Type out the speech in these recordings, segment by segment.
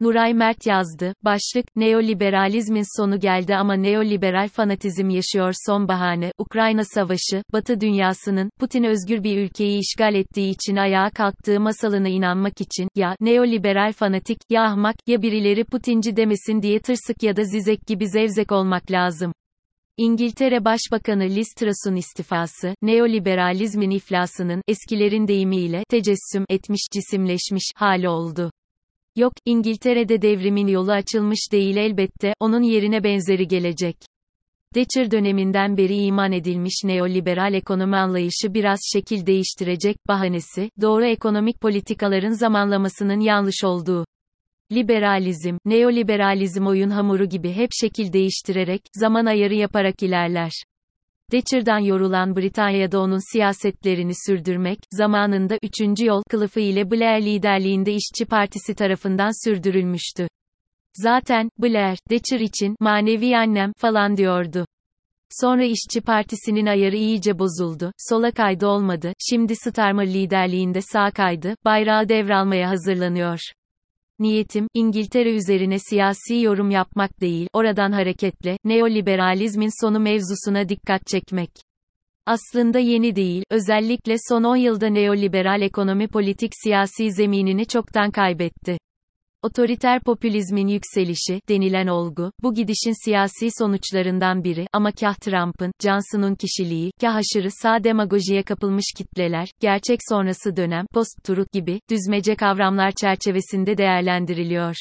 Nuray Mert yazdı. Başlık, neoliberalizmin sonu geldi ama neoliberal fanatizm yaşıyor son bahane. Ukrayna Savaşı, Batı dünyasının, Putin özgür bir ülkeyi işgal ettiği için ayağa kalktığı masalına inanmak için, ya, neoliberal fanatik, ya ahmak, ya birileri Putinci demesin diye tırsık ya da zizek gibi zevzek olmak lazım. İngiltere Başbakanı Liz Truss'un istifası, neoliberalizmin iflasının, eskilerin deyimiyle, tecessüm etmiş cisimleşmiş hali oldu. Yok, İngiltere'de devrimin yolu açılmış değil elbette, onun yerine benzeri gelecek. Thatcher döneminden beri iman edilmiş neoliberal ekonomi anlayışı biraz şekil değiştirecek, bahanesi, doğru ekonomik politikaların zamanlamasının yanlış olduğu. Liberalizm, neoliberalizm oyun hamuru gibi hep şekil değiştirerek, zaman ayarı yaparak ilerler. Thatcher'dan yorulan Britanya'da onun siyasetlerini sürdürmek, zamanında 3. yol kılıfı ile Blair liderliğinde İşçi Partisi tarafından sürdürülmüştü. Zaten, Blair, Thatcher için, manevi annem, falan diyordu. Sonra İşçi Partisi'nin ayarı iyice bozuldu, sola kaydı olmadı, şimdi Starmer liderliğinde sağ kaydı, bayrağı devralmaya hazırlanıyor. Niyetim, İngiltere üzerine siyasi yorum yapmak değil, oradan hareketle, neoliberalizmin sonu mevzusuna dikkat çekmek. Aslında yeni değil, özellikle son 10 yılda neoliberal ekonomi politik siyasi zeminini çoktan kaybetti. Otoriter popülizmin yükselişi, denilen olgu, bu gidişin siyasi sonuçlarından biri, ama kah Trump'ın, Johnson'un kişiliği, kah aşırı sağ demagojiye kapılmış kitleler, gerçek sonrası dönem, post-truth gibi, düzmece kavramlar çerçevesinde değerlendiriliyor.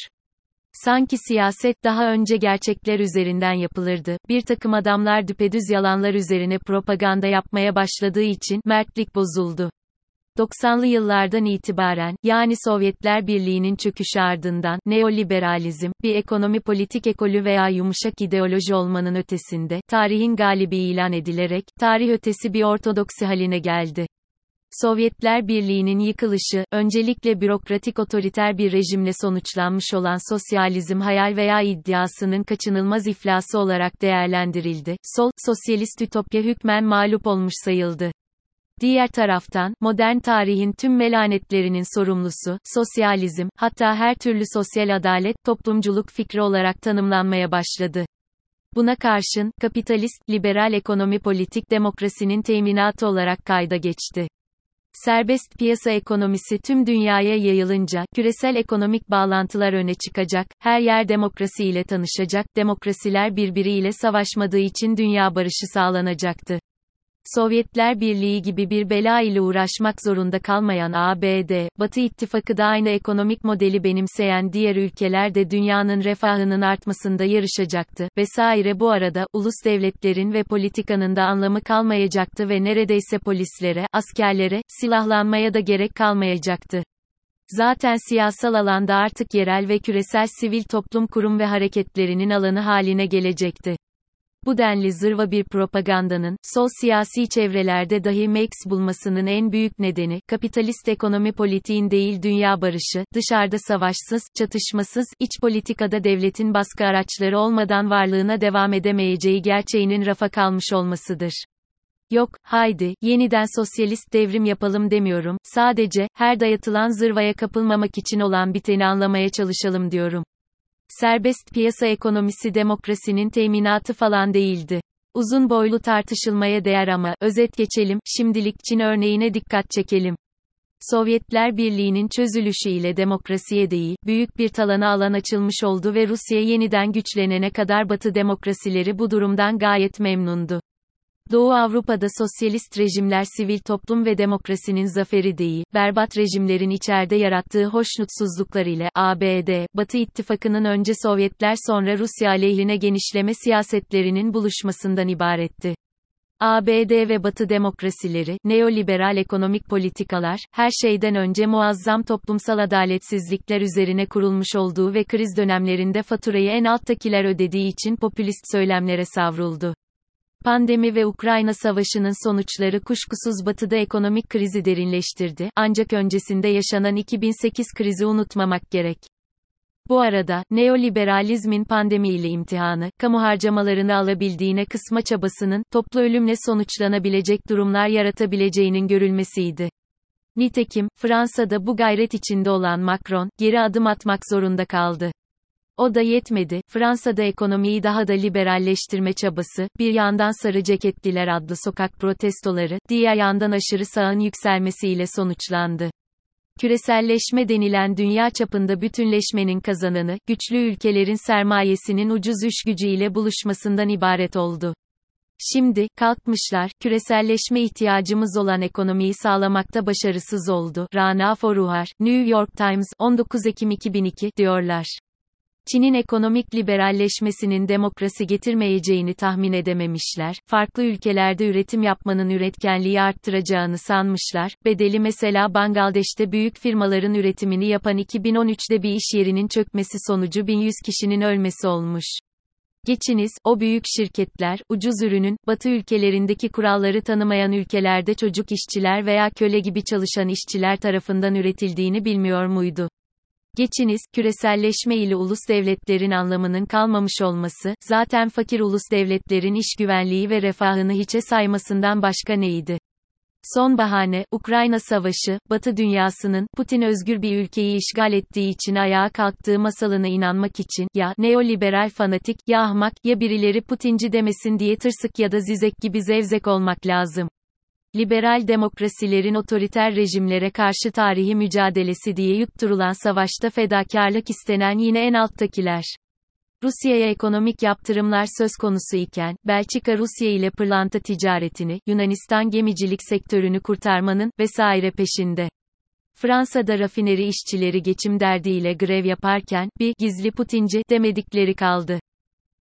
Sanki siyaset daha önce gerçekler üzerinden yapılırdı. Bir takım adamlar düpedüz yalanlar üzerine propaganda yapmaya başladığı için, mertlik bozuldu. 90'lı yıllardan itibaren, yani Sovyetler Birliği'nin çöküşü ardından, neoliberalizm, bir ekonomi politik ekolü veya yumuşak ideoloji olmanın ötesinde, tarihin galibi ilan edilerek, tarih ötesi bir ortodoksi haline geldi. Sovyetler Birliği'nin yıkılışı, öncelikle bürokratik otoriter bir rejimle sonuçlanmış olan sosyalizm hayal veya iddiasının kaçınılmaz iflası olarak değerlendirildi. Sol, sosyalist ütopya hükmen mağlup olmuş sayıldı. Diğer taraftan, modern tarihin tüm melanetlerinin sorumlusu, sosyalizm, hatta her türlü sosyal adalet, toplumculuk fikri olarak tanımlanmaya başladı. Buna karşın, kapitalist, liberal ekonomi politik demokrasinin teminatı olarak kayda geçti. Serbest piyasa ekonomisi tüm dünyaya yayılınca, küresel ekonomik bağlantılar öne çıkacak, her yer demokrasi ile tanışacak, demokrasiler birbiriyle savaşmadığı için dünya barışı sağlanacaktı. Sovyetler Birliği gibi bir bela ile uğraşmak zorunda kalmayan ABD, Batı ittifakı da aynı ekonomik modeli benimseyen diğer ülkeler de dünyanın refahının artmasında yarışacaktı, vesaire bu arada, ulus devletlerin ve politikanın da anlamı kalmayacaktı ve neredeyse polislere, askerlere, silahlanmaya da gerek kalmayacaktı. Zaten siyasal alanda artık yerel ve küresel sivil toplum kurum ve hareketlerinin alanı haline gelecekti. Bu denli zırva bir propagandanın, sol siyasi çevrelerde dahi max bulmasının en büyük nedeni, kapitalist ekonomi politiğin değil dünya barışı, dışarıda savaşsız, çatışmasız, iç politikada devletin baskı araçları olmadan varlığına devam edemeyeceği gerçeğinin rafa kalmış olmasıdır. Yok, haydi, yeniden sosyalist devrim yapalım demiyorum, sadece, her dayatılan zırvaya kapılmamak için olan biteni anlamaya çalışalım diyorum. Serbest piyasa ekonomisi demokrasinin teminatı falan değildi. Uzun boylu tartışılmaya değer ama, özet geçelim, şimdilik Çin örneğine dikkat çekelim. Sovyetler Birliği'nin çözülüşü ile demokrasiye değil, büyük bir talana alan açılmış oldu ve Rusya yeniden güçlenene kadar Batı demokrasileri bu durumdan gayet memnundu. Doğu Avrupa'da sosyalist rejimler sivil toplum ve demokrasinin zaferi değil, berbat rejimlerin içeride yarattığı hoşnutsuzluklar ile ABD, Batı ittifakının önce Sovyetler sonra Rusya aleyhine genişleme siyasetlerinin buluşmasından ibaretti. ABD ve Batı demokrasileri, neoliberal ekonomik politikalar, her şeyden önce muazzam toplumsal adaletsizlikler üzerine kurulmuş olduğu ve kriz dönemlerinde faturayı en alttakiler ödediği için popülist söylemlere savruldu. Pandemi ve Ukrayna Savaşı'nın sonuçları kuşkusuz Batı'da ekonomik krizi derinleştirdi, ancak öncesinde yaşanan 2008 krizi unutmamak gerek. Bu arada, neoliberalizmin pandemiyle imtihanı, kamu harcamalarını alabildiğine kısma çabasının, toplu ölümle sonuçlanabilecek durumlar yaratabileceğinin görülmesiydi. Nitekim, Fransa'da bu gayret içinde olan Macron, geri adım atmak zorunda kaldı. O da yetmedi, Fransa'da ekonomiyi daha da liberalleştirme çabası, bir yandan sarı ceketliler adlı sokak protestoları, diğer yandan aşırı sağın yükselmesiyle sonuçlandı. Küreselleşme denilen dünya çapında bütünleşmenin kazananı, güçlü ülkelerin sermayesinin ucuz iş gücüyle buluşmasından ibaret oldu. Şimdi, kalkmışlar, küreselleşme ihtiyacımız olan ekonomiyi sağlamakta başarısız oldu. Rana Foruhar, New York Times, 19 Ekim 2002, diyorlar. Çin'in ekonomik liberalleşmesinin demokrasi getirmeyeceğini tahmin edememişler, farklı ülkelerde üretim yapmanın üretkenliği arttıracağını sanmışlar, bedeli mesela Bangladeş'te büyük firmaların üretimini yapan 2013'de bir iş yerinin çökmesi sonucu 1100 kişinin ölmesi olmuş. Geçiniz, o büyük şirketler, ucuz ürünün, batı ülkelerindeki kuralları tanımayan ülkelerde çocuk işçiler veya köle gibi çalışan işçiler tarafından üretildiğini bilmiyor muydu? Geçiniz, küreselleşme ile ulus devletlerin anlamının kalmamış olması, zaten fakir ulus devletlerin iş güvenliği ve refahını hiçe saymasından başka neydi? Son bahane, Ukrayna Savaşı, Batı dünyasının, Putin özgür bir ülkeyi işgal ettiği için ayağa kalktığı masalına inanmak için, ya, neoliberal fanatik, ya ahmak, ya birileri Putinci demesin diye tırsık ya da zizek gibi zevzek olmak lazım. Liberal demokrasilerin otoriter rejimlere karşı tarihi mücadelesi diye yutturulan savaşta fedakarlık istenen yine en alttakiler. Rusya'ya ekonomik yaptırımlar söz konusu iken, Belçika Rusya ile pırlanta ticaretini, Yunanistan gemicilik sektörünü kurtarmanın, vesaire peşinde. Fransa'da rafineri işçileri geçim derdiyle grev yaparken, bir, gizli Putinci, demedikleri kaldı.